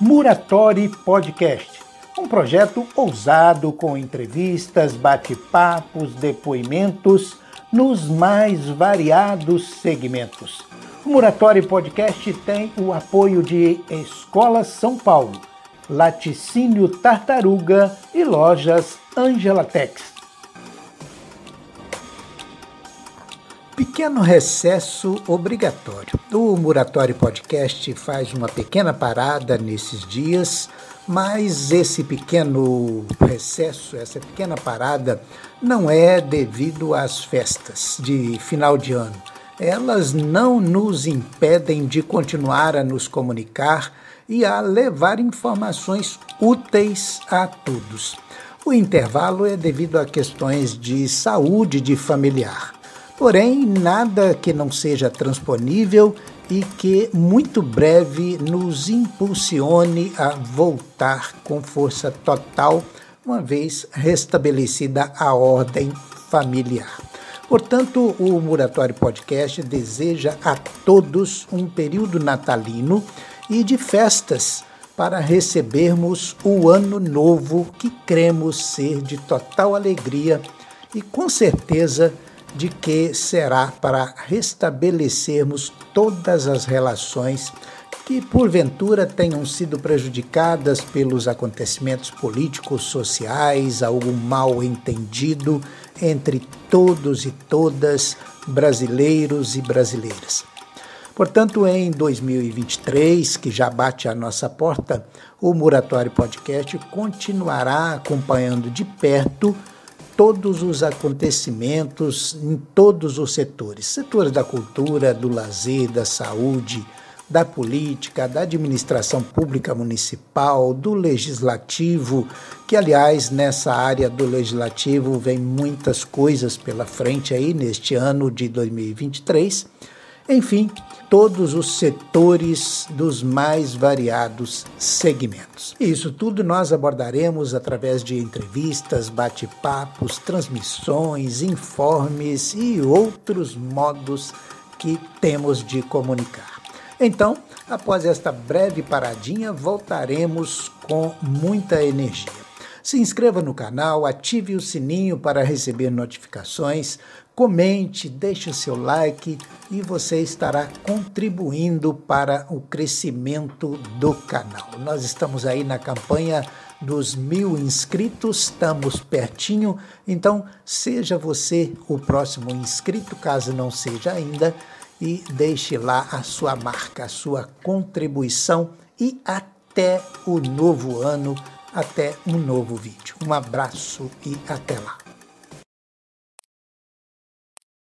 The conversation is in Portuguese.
Muratori Podcast, um projeto ousado com entrevistas, bate-papos, depoimentos nos mais variados segmentos. O Muratori Podcast tem o apoio de Escola São Paulo, Laticínio Tartaruga e Lojas Angela Tex. Pequeno recesso obrigatório. O Muratório Podcast faz uma pequena parada nesses dias, mas esse pequeno recesso, essa pequena parada, não é devido às festas de final de ano. Elas não nos impedem de continuar a nos comunicar e a levar informações úteis a todos. O intervalo é devido a questões de saúde de familiar. Porém, nada que não seja transponível e que muito breve nos impulsione a voltar com força total, uma vez restabelecida a ordem familiar. Portanto, o Muratório Podcast deseja a todos um período natalino e de festas para recebermos o ano novo que cremos ser de total alegria e com certeza de que será para restabelecermos todas as relações que porventura tenham sido prejudicadas pelos acontecimentos políticos, sociais, algum mal entendido entre todos e todas, brasileiros e brasileiras. Portanto, em 2023, que já bate à nossa porta, o Muratório Podcast continuará acompanhando de perto todos os acontecimentos em todos os setores. Setores da cultura, do lazer, da saúde, da política, da administração pública municipal, do legislativo, que aliás nessa área do legislativo vem muitas coisas pela frente aí neste ano de 2023 enfim, todos os setores dos mais variados segmentos. Isso tudo nós abordaremos através de entrevistas, bate-papos, transmissões, informes e outros modos que temos de comunicar. Então, após esta breve paradinha, voltaremos com muita energia. Se inscreva no canal, ative o sininho para receber notificações, comente, deixe o seu like e você estará contribuindo para o crescimento do canal. Nós estamos aí na campanha dos mil inscritos, estamos pertinho, então seja você o próximo inscrito, caso não seja ainda, e deixe lá a sua marca, a sua contribuição e até o novo ano, até um novo vídeo. Um abraço e até lá.